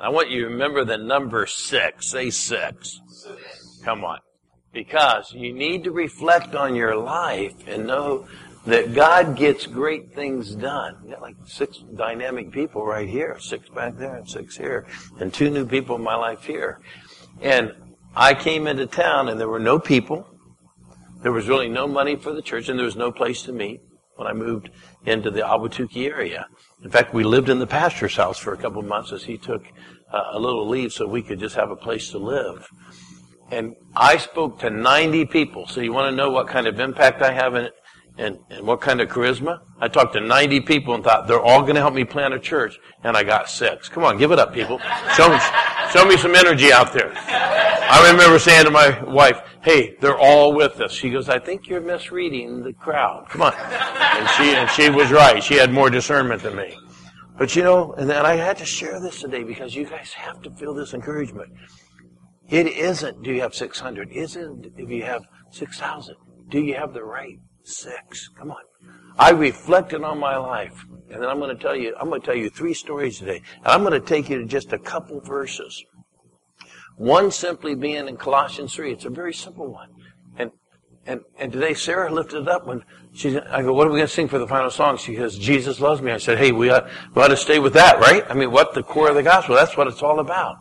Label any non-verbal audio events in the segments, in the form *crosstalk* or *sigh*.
I want you to remember the number six. Say six. Come on. Because you need to reflect on your life and know that God gets great things done. You got like six dynamic people right here, six back there and six here, and two new people in my life here. And I came into town and there were no people. There was really no money for the church and there was no place to meet when I moved into the Ahwatukee area. In fact, we lived in the pastor's house for a couple of months as he took uh, a little leave so we could just have a place to live. And I spoke to 90 people. So you want to know what kind of impact I have in, and, and what kind of charisma? I talked to 90 people and thought they're all going to help me plant a church, and I got six. Come on, give it up, people. Show me, show me some energy out there. I remember saying to my wife, "Hey, they're all with us." She goes, "I think you're misreading the crowd." Come on, and she and she was right. She had more discernment than me. But you know, and I had to share this today because you guys have to feel this encouragement. It isn't, do you have 600? Isn't if you have 6,000? Do you have the right six? Come on. I reflected on my life, and then I'm going to tell you, I'm going to tell you three stories today, and I'm going to take you to just a couple verses. One simply being in Colossians 3. It's a very simple one. And, and, and today Sarah lifted it up when she, I go, what are we going to sing for the final song? She goes, Jesus loves me. I said, hey, we ought, we ought to stay with that, right? I mean, what the core of the gospel? That's what it's all about.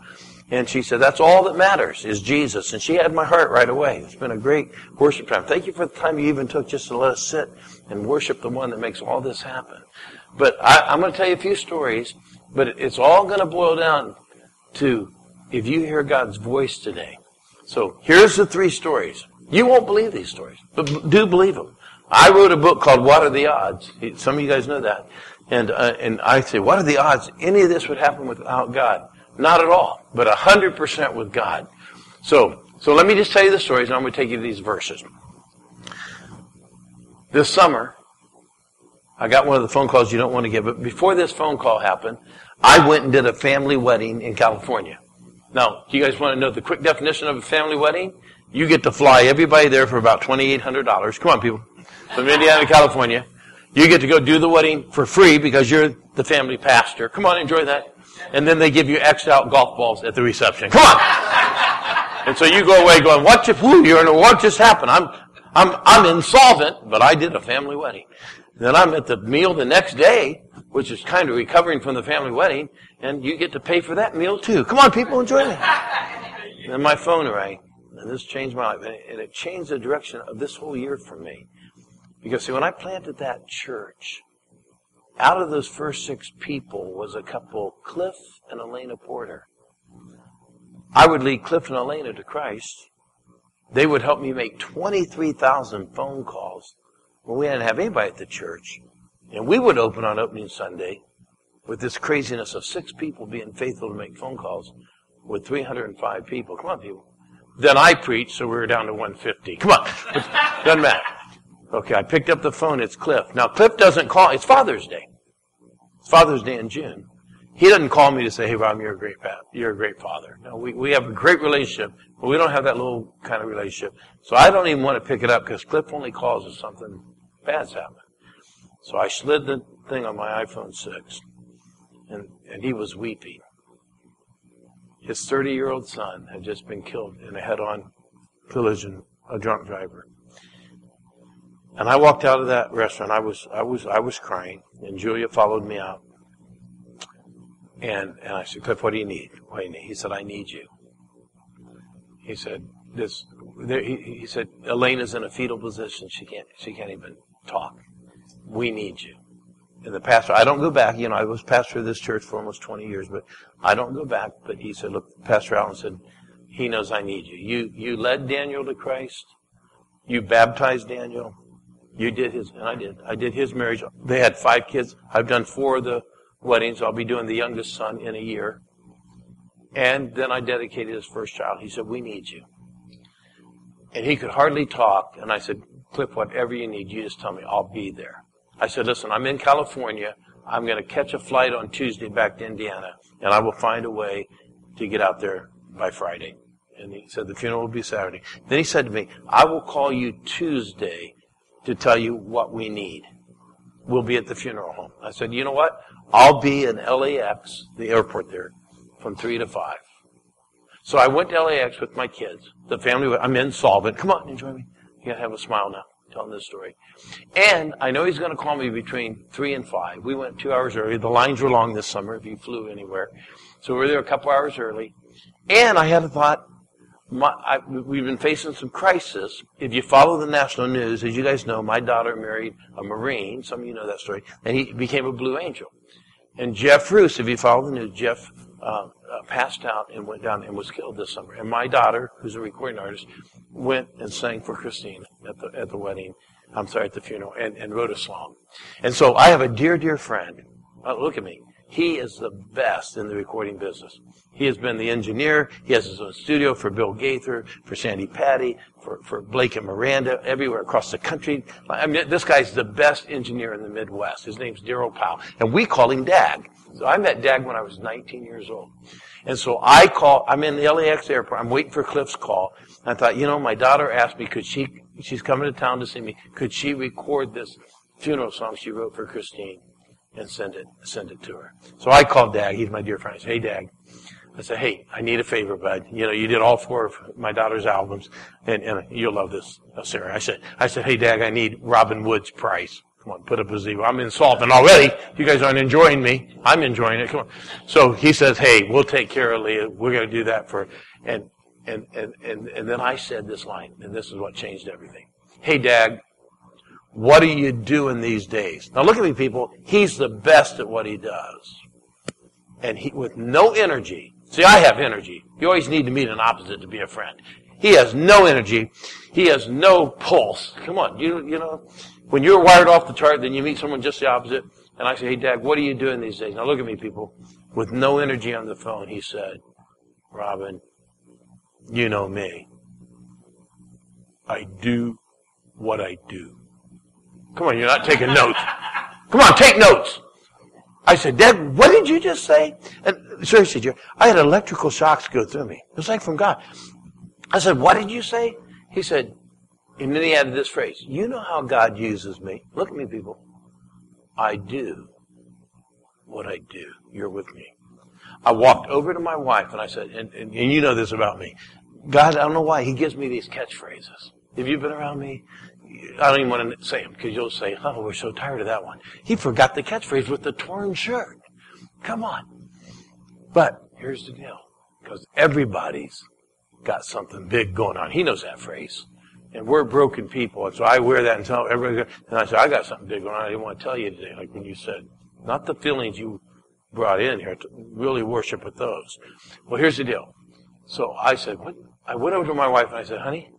And she said, that's all that matters is Jesus. And she had my heart right away. It's been a great worship time. Thank you for the time you even took just to let us sit and worship the one that makes all this happen. But I, am going to tell you a few stories, but it's all going to boil down to if you hear God's voice today. So here's the three stories. You won't believe these stories, but do believe them. I wrote a book called What Are the Odds? Some of you guys know that. And, uh, and I say, what are the odds any of this would happen without God? Not at all, but 100% with God. So, so let me just tell you the stories and I'm going to take you to these verses. This summer, I got one of the phone calls you don't want to get, but before this phone call happened, I went and did a family wedding in California. Now, do you guys want to know the quick definition of a family wedding? You get to fly everybody there for about $2,800. Come on, people. From Indiana to California. You get to go do the wedding for free because you're the family pastor. Come on, enjoy that and then they give you X out golf balls at the reception. Come on! *laughs* and so you go away going, what just, whoo, you're in a, what just happened? I'm, I'm, I'm insolvent, but I did a family wedding. Then I'm at the meal the next day, which is kind of recovering from the family wedding, and you get to pay for that meal too. Come on, people, enjoy that. And *laughs* then my phone rang, and this changed my life, and it changed the direction of this whole year for me. Because see, when I planted that church, out of those first six people was a couple, Cliff and Elena Porter. I would lead Cliff and Elena to Christ. They would help me make 23,000 phone calls when we didn't have anybody at the church. And we would open on opening Sunday with this craziness of six people being faithful to make phone calls with 305 people. Come on, people. Then I preached, so we were down to 150. Come on. Doesn't matter. Okay, I picked up the phone. It's Cliff. Now, Cliff doesn't call. It's Father's Day. Father's Day in June. He doesn't call me to say, "Hey, Rob, you're a great you're a great father." No, we we have a great relationship, but we don't have that little kind of relationship. So I don't even want to pick it up because Cliff only calls if something bad's happened. So I slid the thing on my iPhone six, and and he was weeping. His 30 year old son had just been killed in a head on collision, a drunk driver. And I walked out of that restaurant. I was, I was, I was crying, and Julia followed me out. And and I said, Cliff, what do you need? What do you need? He said, I need you. He said, this. There, he, he said, Elena's in a fetal position. She can't, she can't even talk. We need you. And the pastor, I don't go back. You know, I was pastor of this church for almost 20 years, but I don't go back. But he said, look, Pastor Allen said, he knows I need you. You, you led Daniel to Christ. You baptized Daniel. You did his, and I did. I did his marriage. They had five kids. I've done four of the weddings. I'll be doing the youngest son in a year. And then I dedicated his first child. He said, we need you. And he could hardly talk. And I said, Cliff, whatever you need, you just tell me. I'll be there. I said, listen, I'm in California. I'm going to catch a flight on Tuesday back to Indiana. And I will find a way to get out there by Friday. And he said, the funeral will be Saturday. Then he said to me, I will call you Tuesday to tell you what we need. We'll be at the funeral home. I said, you know what? I'll be in LAX, the airport there, from 3 to 5. So I went to LAX with my kids. The family, I'm insolvent. Come on, enjoy me. You gotta have a smile now, telling this story. And I know he's gonna call me between 3 and 5. We went two hours early. The lines were long this summer if you flew anywhere. So we were there a couple hours early. And I had a thought, my, I, we've been facing some crisis. If you follow the national news, as you guys know, my daughter married a Marine. Some of you know that story. And he became a Blue Angel. And Jeff Roos, if you follow the news, Jeff uh, uh, passed out and went down and was killed this summer. And my daughter, who's a recording artist, went and sang for Christine at the at the wedding. I'm sorry, at the funeral, and, and wrote a song. And so I have a dear, dear friend. Uh, look at me. He is the best in the recording business. He has been the engineer. He has his own studio for Bill Gaither, for Sandi Patty, for, for Blake and Miranda, everywhere across the country. I mean, this guy's the best engineer in the Midwest. His name's Daryl Powell. And we call him Dag. So I met Dag when I was 19 years old. And so I call, I'm in the LAX airport. I'm waiting for Cliff's call. I thought, you know, my daughter asked me, could she, she's coming to town to see me, could she record this funeral song she wrote for Christine? And send it send it to her. So I called Dag. He's my dear friend. I said, "Hey, Dag." I said, "Hey, I need a favor, bud. You know, you did all four of my daughter's albums, and, and you'll love this, uh, Sarah." I said, "I said, hey, Dag, I need Robin Wood's price. Come on, put up a zero. I'm insulting already. You guys aren't enjoying me. I'm enjoying it. Come on." So he says, "Hey, we'll take care of Leah. We're going to do that for." And and and and and then I said this line, and this is what changed everything. Hey, Dag, what are you doing these days? Now look at me, people. He's the best at what he does. And he, with no energy. See, I have energy. You always need to meet an opposite to be a friend. He has no energy. He has no pulse. Come on, you, you know, when you're wired off the chart, then you meet someone just the opposite. And I say, hey, Dag, what are you doing these days? Now look at me, people. With no energy on the phone, he said, Robin, you know me. I do what I do. Come on, you're not taking notes. Come on, take notes. I said, Dag, what did you just say? And seriously, I had electrical shocks go through me. It was like from God. I said, what did you say? He said, and then he added this phrase, you know how God uses me. Look at me, people. I do what I do. You're with me. I walked over to my wife and I said, and, and, and you know this about me. God, I don't know why, he gives me these catchphrases. Have you been around me? I don't even want to say them because you'll say, oh, we're so tired of that one. He forgot the catchphrase with the torn shirt. Come on. But here's the deal. Because everybody's got something big going on. He knows that phrase. And we're broken people. And so I wear that and tell everybody. And I said, I got something big going on. I didn't want to tell you today, like when you said, not the feelings you brought in here, to really worship with those. Well, here's the deal. So I said, what? I went over to my wife and I said, honey,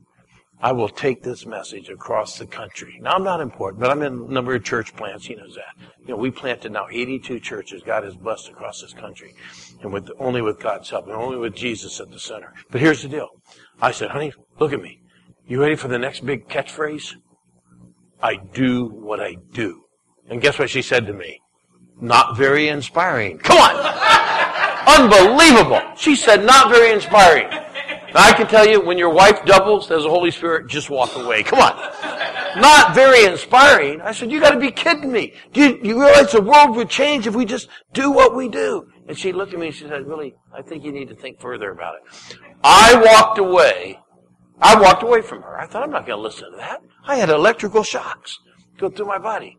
I will take this message across the country. Now, I'm not important, but I'm in a number of church plants. He knows that. You know, we planted now 82 churches. God has blessed across this country. And with, only with God's help and only with Jesus at the center. But here's the deal. I said, honey, look at me. You ready for the next big catchphrase? I do what I do. And guess what she said to me? Not very inspiring. Come on! *laughs* Unbelievable! She said, not very inspiring. Now, I can tell you, when your wife doubles as the Holy Spirit, just walk away. Come on. Not very inspiring. I said, you gotta be kidding me. Do you, you realize the world would change if we just do what we do? And she looked at me and she said, really, I think you need to think further about it. I walked away. I walked away from her. I thought, I'm not gonna listen to that. I had electrical shocks go through my body.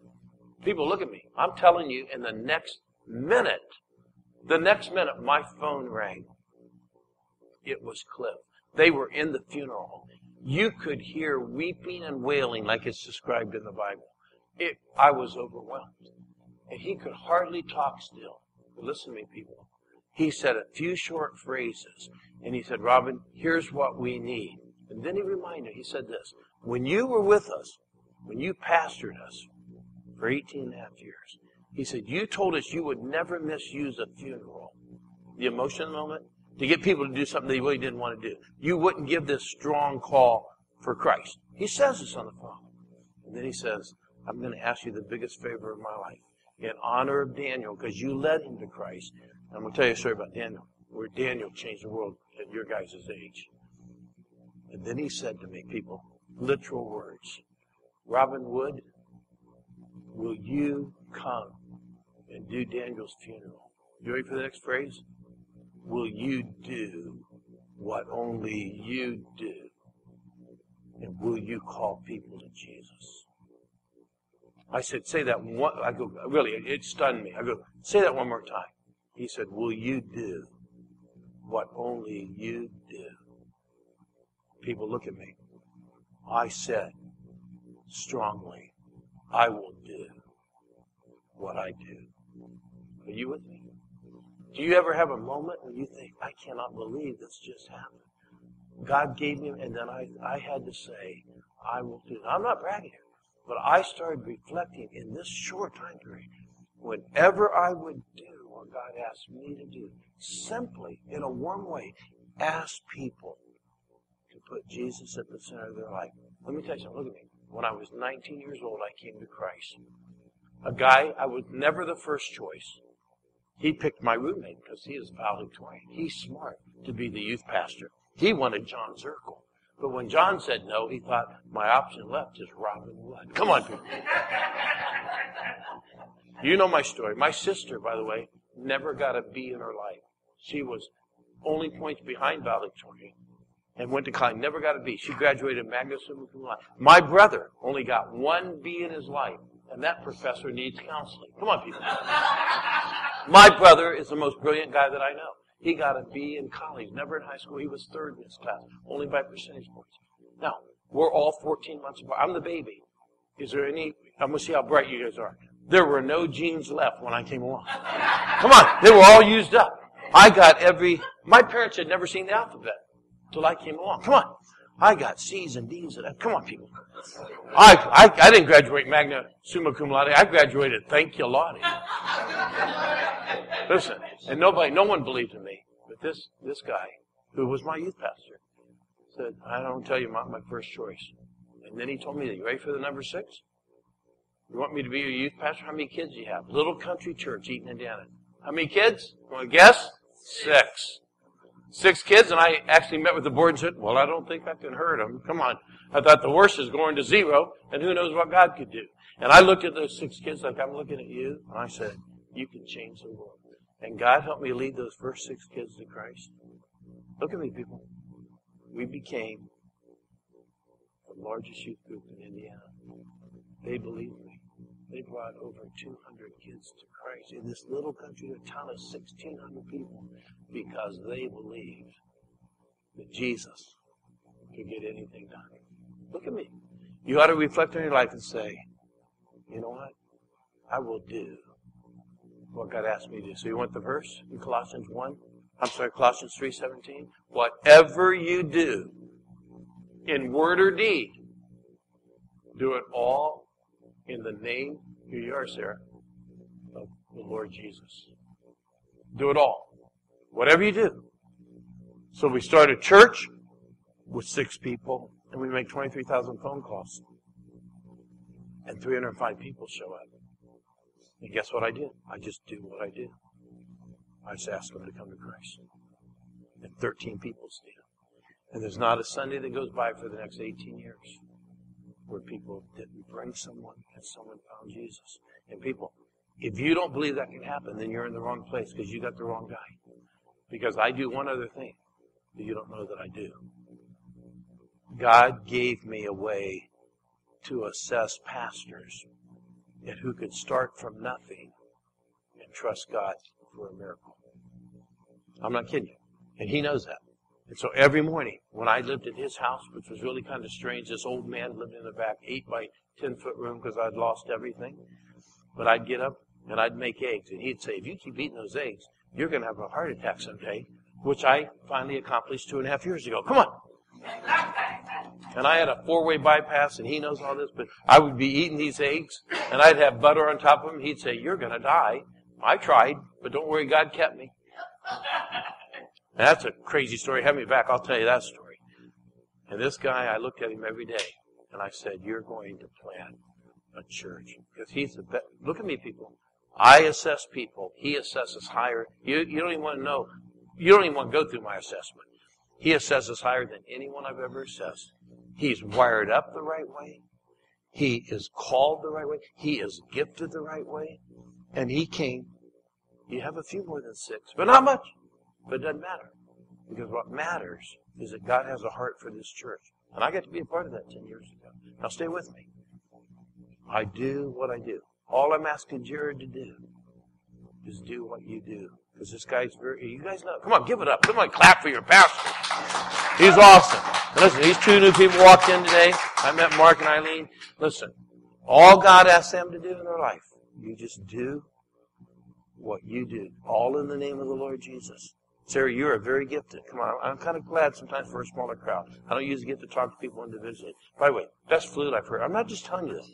People, look at me. I'm telling you, in the next minute, the next minute, my phone rang. It was Cliff. They were in the funeral. You could hear weeping and wailing like it's described in the Bible. It, I was overwhelmed. And he could hardly talk still. But listen to me, people. He said a few short phrases. And he said, Robin, here's what we need. And then he reminded, he said this, when you were with us, when you pastored us for 18 and a half years, he said, you told us you would never misuse a funeral. The emotion moment, to get people to do something they really didn't want to do. You wouldn't give this strong call for Christ. He says this on the phone. And then he says, I'm going to ask you the biggest favor of my life. In honor of Daniel, because you led him to Christ. I'm going to tell you a story about Daniel, where Daniel changed the world at your guys' age. And then he said to me, people, literal words, Robin Wood, will you come and do Daniel's funeral? You ready for the next phrase? Will you do what only you do? And will you call people to Jesus? I said, say that one, I go, really, it stunned me. I go, say that one more time. He said, will you do what only you do? People look at me. I said strongly, I will do what I do. Are you with me? Do you ever have a moment when you think, I cannot believe this just happened? God gave me, and then I, I had to say, I will do. I'm not bragging here, but I started reflecting in this short time period. Whenever I would do what God asked me to do, simply, in a warm way, ask people to put Jesus at the center of their life. Let me tell you something. Look at me. When I was 19 years old, I came to Christ. A guy, I was never the first choice. He picked my roommate because he is valedictorian. He's smart to be the youth pastor. He wanted John Zirkle. But when John said no, he thought, my option left is Robin Wood. Come on, people. *laughs* you know my story. My sister, by the way, never got a B in her life. She was only points behind valedictorian and went to college. Never got a B. She graduated magna cum laude. My brother only got one B in his life, and that professor needs counseling. Come on, people. *laughs* My brother is the most brilliant guy that I know. He got a B in college, never in high school. He was third in his class, only by percentage points. Now, we're all 14 months apart. I'm the baby. Is there any, I'm going to see how bright you guys are. There were no genes left when I came along. Come on, they were all used up. I got every, my parents had never seen the alphabet till I came along. Come on. I got C's and D's and Come on, people. I, I, I didn't graduate magna summa cum laude. I graduated thank you laude. Listen, and nobody, no one believed in me. But this, this guy, who was my youth pastor, said, I don't tell you my, my first choice. And then he told me, you ready for the number six? You want me to be your youth pastor? How many kids do you have? Little country church, Eaton, Indiana. How many kids? You want to guess? Six. Six kids, and I actually met with the board and said, well, I don't think I can hurt them. Come on. I thought the worst is going to zero, and who knows what God could do. And I looked at those six kids like I'm looking at you, and I said, you can change the world. And God helped me lead those first six kids to Christ. Look at me, people. We became the largest youth group in Indiana. They believed me. They brought over 200 kids to Christ in this little country, a town of 1,600 people, because they believed that Jesus could get anything done. Look at me. You ought to reflect on your life and say, you know what? I will do what God asked me to do. So you want the verse in Colossians 1? I'm sorry, Colossians 3.17? Whatever you do, in word or deed, do it all in the name, here you are, Sarah, of the Lord Jesus. Do it all. Whatever you do. So we start a church with six people, and we make 23,000 phone calls. And 305 people show up. And guess what I did? I just do what I do. I just ask them to come to Christ. And 13 people stand. And there's not a Sunday that goes by for the next 18 years where people didn't bring someone and someone found Jesus. And people, if you don't believe that can happen, then you're in the wrong place because you got the wrong guy. Because I do one other thing that you don't know that I do. God gave me a way to assess pastors and who could start from nothing and trust God for a miracle. I'm not kidding you. And he knows that. And so every morning, when I lived at his house, which was really kind of strange, this old man lived in the back, eight by ten foot room because I'd lost everything. But I'd get up and I'd make eggs, and he'd say, "If you keep eating those eggs, you're going to have a heart attack someday." Which I finally accomplished two and a half years ago. Come on. And I had a four-way bypass, and he knows all this, but I would be eating these eggs, and I'd have butter on top of them. He'd say, you're going to die. I tried, but don't worry, God kept me. And that's a crazy story. Have me back. I'll tell you that story. And this guy, I looked at him every day, and I said, you're going to plant a church. Because he's the best. Look at me, people. I assess people. He assesses higher. You, you don't even want to know. You don't even want to go through my assessment. He assesses higher than anyone I've ever assessed. He's wired up the right way. He is called the right way. He is gifted the right way. And he came. You have a few more than six, but not much. But it doesn't matter. Because what matters is that God has a heart for this church. And I got to be a part of that 10 years ago. Now stay with me. I do what I do. All I'm asking Jared to do is do what you do. Because this guy's very, you guys know, come on, give it up. Come on, clap for your pastor. He's awesome. listen, these two new people walked in today. I met Mark and Eileen. Listen, all God asks them to do in their life, you just do what you do. All in the name of the Lord Jesus. Sarah, you are very gifted. Come on, I'm kind of glad sometimes for a smaller crowd. I don't usually get to talk to people individually. By the way, best flute I've heard. I'm not just telling you this.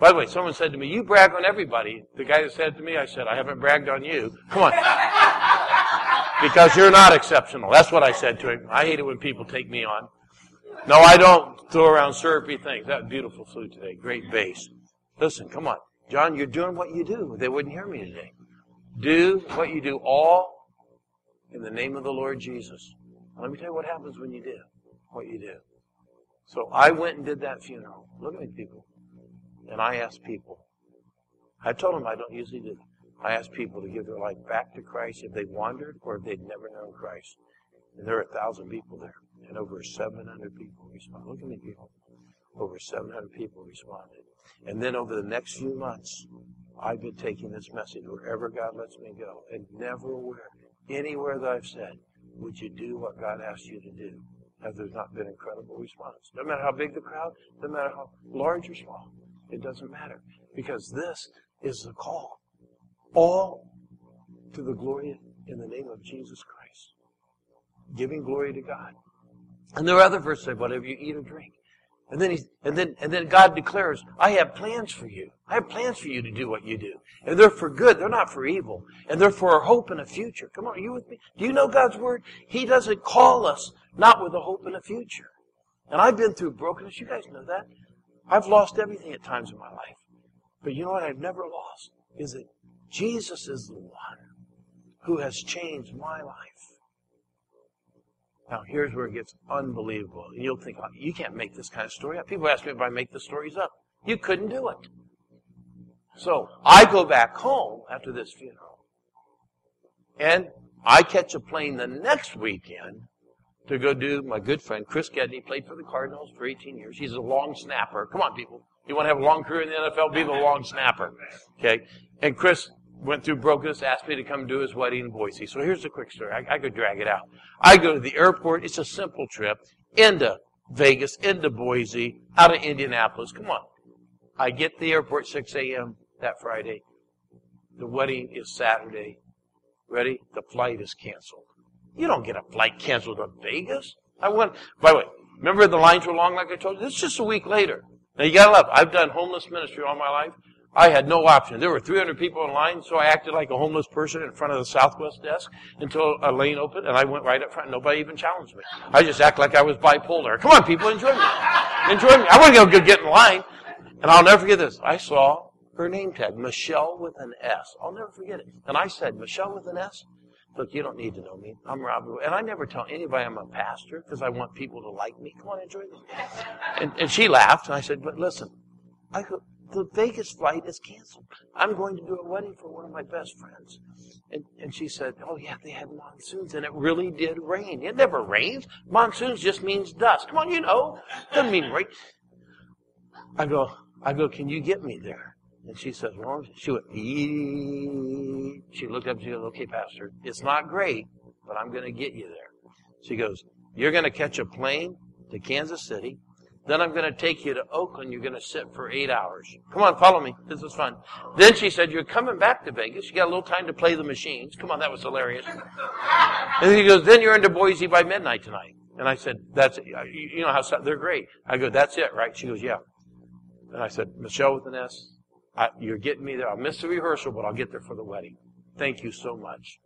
By the way, someone said to me, you brag on everybody. The guy that said to me, I said, I haven't bragged on you. Come on. *laughs* because you're not exceptional. That's what I said to him. I hate it when people take me on. No, I don't throw around syrupy things. That beautiful flute today. Great bass. Listen, come on. John, you're doing what you do. They wouldn't hear me today. Do what you do all in the name of the Lord Jesus. Let me tell you what happens when you do what you do. So I went and did that funeral. Look at me, people. And I asked people. I told them I don't usually do. I asked people to give their life back to Christ if they wandered or if they'd never known Christ. And there are a thousand people there. And over 700 people responded. Look at me, people. Over 700 people responded. And then over the next few months, I've been taking this message wherever God lets me go. And never where Anywhere that I've said, would you do what God asked you to do? Have there not been incredible response? No matter how big the crowd, no matter how large or small, it doesn't matter. Because this is the call. All to the glory in the name of Jesus Christ. Giving glory to God. And there are other verses, that whatever you eat or drink, and then he, and then, and then God declares, I have plans for you. I have plans for you to do what you do. And they're for good. They're not for evil. And they're for a hope and a future. Come on, are you with me? Do you know God's word? He doesn't call us not with a hope and a future. And I've been through brokenness. You guys know that. I've lost everything at times in my life. But you know what I've never lost? Is that Jesus is the one who has changed my life. Now, here's where it gets unbelievable. And you'll think, you can't make this kind of story up. People ask me if I make the stories up. You couldn't do it. So, I go back home after this funeral. And I catch a plane the next weekend to go do my good friend Chris Gedney played for the Cardinals for 18 years. He's a long snapper. Come on, people. You want to have a long career in the NFL? Be the long snapper. Okay? And Chris went through brokenness, asked me to come do his wedding in Boise. So here's a quick story. I, I could drag it out. I go to the airport. It's a simple trip into Vegas, into Boise, out of Indianapolis. Come on. I get the airport 6 a.m. that Friday. The wedding is Saturday. Ready? The flight is canceled. You don't get a flight canceled to Vegas. I went, by the way, remember the lines were long like I told you? This is just a week later. Now you gotta love, I've done homeless ministry all my life. I had no option. There were 300 people in line, so I acted like a homeless person in front of the Southwest desk until a lane opened, and I went right up front. Nobody even challenged me. I just act like I was bipolar. Come on, people, enjoy me. Enjoy me. I want to go get in line. And I'll never forget this. I saw her name tag, Michelle with an S. I'll never forget it. And I said, Michelle with an S? Look, you don't need to know me. I'm Robert. And I never tell anybody I'm a pastor because I want people to like me. Come on, enjoy me. And, and she laughed, and I said, but listen, I the Vegas flight is canceled. I'm going to do a wedding for one of my best friends. And, and she said, oh yeah, they had monsoons and it really did rain. It never rains. Monsoons just means dust. Come on, you know. Doesn't mean rain. I go, I go, can you get me there? And she says, well, she went, Ee. she looked up and she goes, okay, pastor, it's not great, but I'm going to get you there. She goes, you're going to catch a plane to Kansas City. Then I'm going to take you to Oakland. You're going to sit for eight hours. Come on, follow me. This is fun. Then she said, you're coming back to Vegas. You got a little time to play the machines. Come on, that was hilarious. And he goes, then you're into Boise by midnight tonight. And I said, that's, you know how, they're great. I go, that's it, right? She goes, yeah. And I said, Michelle with an S, I, you're getting me there. I'll miss the rehearsal, but I'll get there for the wedding. Thank you so much.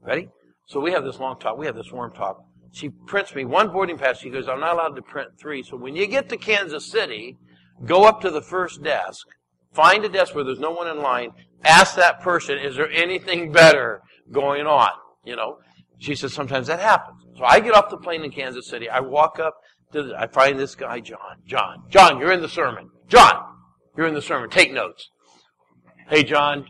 Ready? So we have this long talk. We have this warm talk she prints me one boarding pass. She goes, I'm not allowed to print three. So when you get to Kansas City, go up to the first desk, find a desk where there's no one in line, ask that person, is there anything better going on? You know? She says, sometimes that happens. So I get off the plane in Kansas City. I walk up to the, I find this guy, John. John. John, you're in the sermon. John, you're in the sermon. Take notes. Hey, John,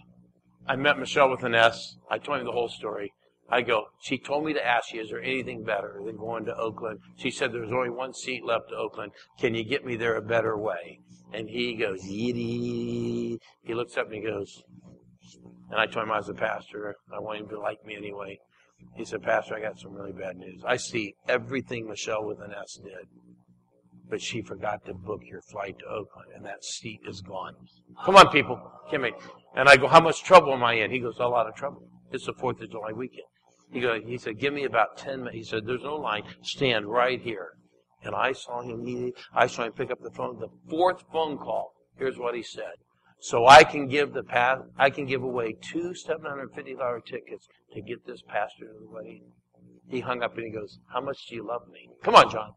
I met Michelle with an S. I told him the whole story. I go, she told me to ask you, is there anything better than going to Oakland? She said there's only one seat left to Oakland. Can you get me there a better way? And he goes, Yiddy. He looks up and he goes, and I told him I was a pastor. I want him to like me anyway. He said, Pastor, I got some really bad news. I see everything Michelle with an S did, but she forgot to book your flight to Oakland, and that seat is gone. Come on, people. Kimmy. And I go, how much trouble am I in? He goes, a lot of trouble. It's the 4th of July weekend. He goes, he said, give me about 10 minutes. He said, there's no line. Stand right here. And I saw him, he, I saw him pick up the phone. The fourth phone call, here's what he said. So I can give the path, I can give away two $750 tickets to get this pastor to the wedding. He hung up and he goes, how much do you love me? Come on, John.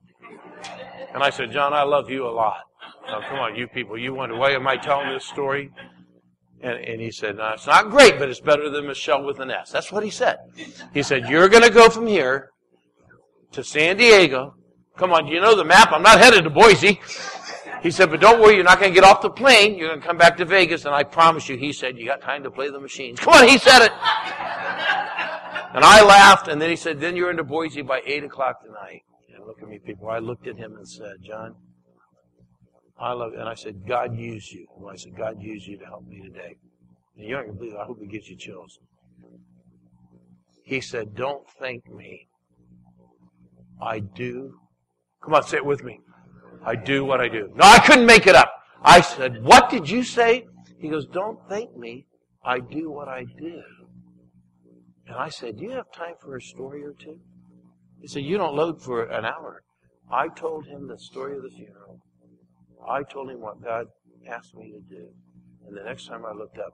And I said, John, I love you a lot. Now, come on, you people. You wonder, why am I telling this story? And, and he said, no, it's not great, but it's better than Michelle with an S. That's what he said. He said, you're going to go from here to San Diego. Come on, you know the map? I'm not headed to Boise. He said, but don't worry, you're not going to get off the plane. You're going to come back to Vegas, and I promise you, he said, you got time to play the machines. Come on, he said it. And I laughed, and then he said, then you're into Boise by 8 o'clock tonight. And look at me, people. I looked at him and said, John, I love it. And I said, God use you. And I said, God use you to help me today. And you aren't going to believe it. I hope it gives you chills. He said, don't thank me. I do. Come on, say it with me. I do what I do. No, I couldn't make it up. I said, what did you say? He goes, don't thank me. I do what I do. And I said, do you have time for a story or two? He said, you don't load for an hour. I told him the story of the funeral. I told him what God asked me to do. And the next time I looked up,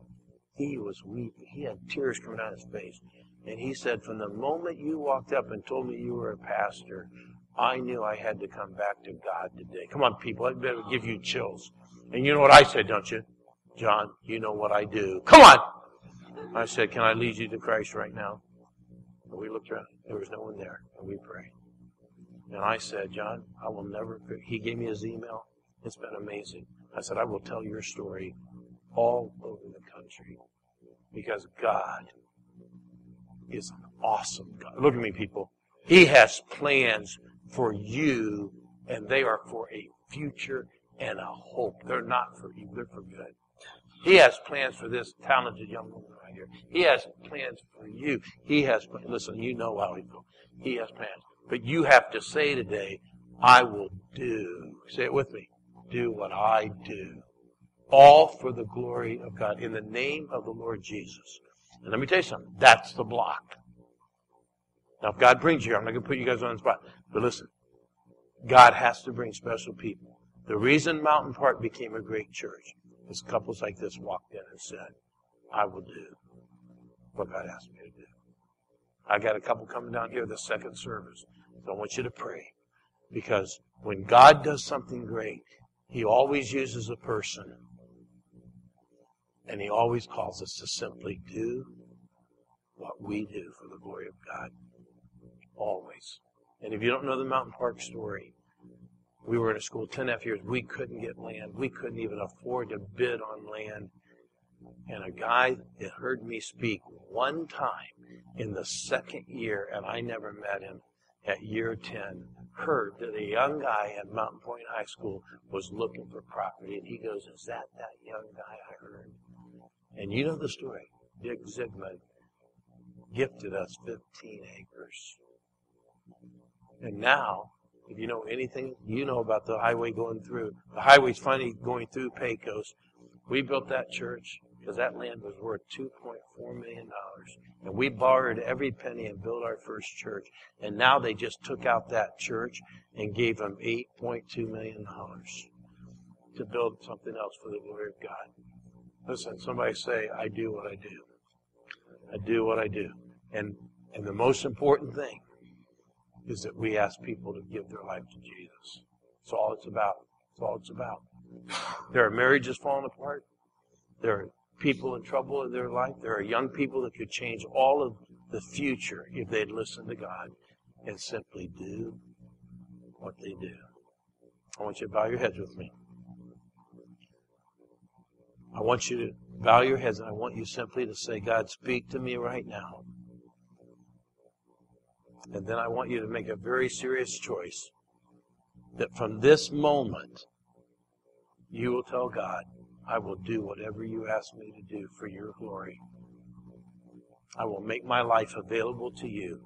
he was weeping. He had tears coming down his face. And he said, From the moment you walked up and told me you were a pastor, I knew I had to come back to God today. Come on, people. I better give you chills. And you know what I said, don't you? John, you know what I do. Come on! I said, Can I lead you to Christ right now? And we looked around. There was no one there. And we prayed. And I said, John, I will never. He gave me his email. It's been amazing. I said, I will tell your story all over the country because God is an awesome God. Look at me, people. He has plans for you, and they are for a future and a hope. They're not for evil, they're for good. He has plans for this talented young woman right here. He has plans for you. He has plans. Listen, you know how he feels. He has plans. But you have to say today, I will do. Say it with me do what I do. All for the glory of God in the name of the Lord Jesus. And let me tell you something. That's the block. Now, if God brings you here, I'm not going to put you guys on the spot. But listen, God has to bring special people. The reason Mountain Park became a great church is couples like this walked in and said, I will do what God asked me to do. I got a couple coming down here the second service. So I want you to pray. Because when God does something great, he always uses a person. And he always calls us to simply do what we do for the glory of God. Always. And if you don't know the Mountain Park story, we were in a school 10 and a half years. We couldn't get land. We couldn't even afford to bid on land. And a guy that heard me speak one time in the second year, and I never met him at year 10, heard that a young guy at Mountain Pointe High School was looking for property, and he goes, "Is that that young guy I heard?" And you know the story. Dick Zigmund gifted us 15 acres, and now, if you know anything, you know about the highway going through. The highway's finally going through Pecos. We built that church because that land was worth $2.4 million. And we borrowed every penny and built our first church. And now they just took out that church and gave them $8.2 million to build something else for the glory of God. Listen, somebody say, I do what I do. I do what I do. And, and the most important thing is that we ask people to give their life to Jesus. That's all it's about. That's all it's about. There are marriages falling apart. There are people in trouble in their life. There are young people that could change all of the future if they'd listen to God and simply do what they do. I want you to bow your heads with me. I want you to bow your heads and I want you simply to say, God, speak to me right now. And then I want you to make a very serious choice that from this moment, you will tell God, I will do whatever you ask me to do for your glory. I will make my life available to you.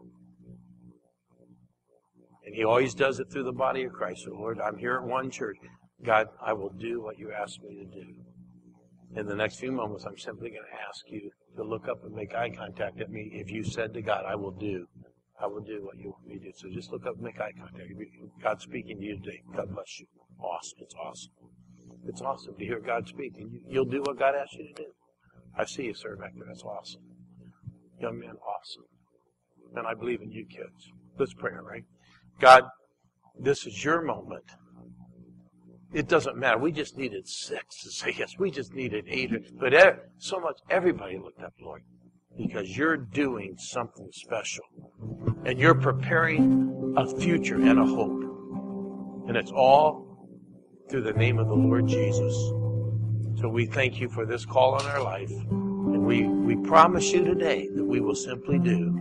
And he always does it through the body of Christ. So, Lord, I'm here at one church. God, I will do what you ask me to do. In the next few moments, I'm simply going to ask you to look up and make eye contact at me. If you said to God, I will do, I will do what you want me to do. So just look up and make eye contact. God's speaking to you today. God bless you. Awesome. It's awesome. It's awesome to hear God speak. And you'll do what God asks you to do. I see you, sir, back there. That's awesome. Young man, awesome. And I believe in you kids. Let's pray, right? God, this is your moment. It doesn't matter. We just needed six to say yes. We just needed eight. But so much, everybody looked up, Lord, because you're doing something special. And you're preparing a future and a hope. And it's all through the name of the Lord Jesus. So we thank you for this call on our life. And we, we promise you today that we will simply do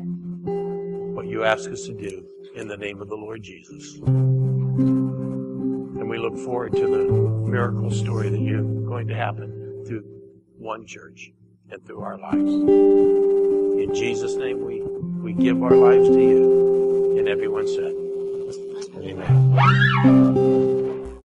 what you ask us to do in the name of the Lord Jesus. And we look forward to the miracle story that you're going to happen through one church and through our lives. In Jesus' name, we, we give our lives to you. And everyone said, Amen.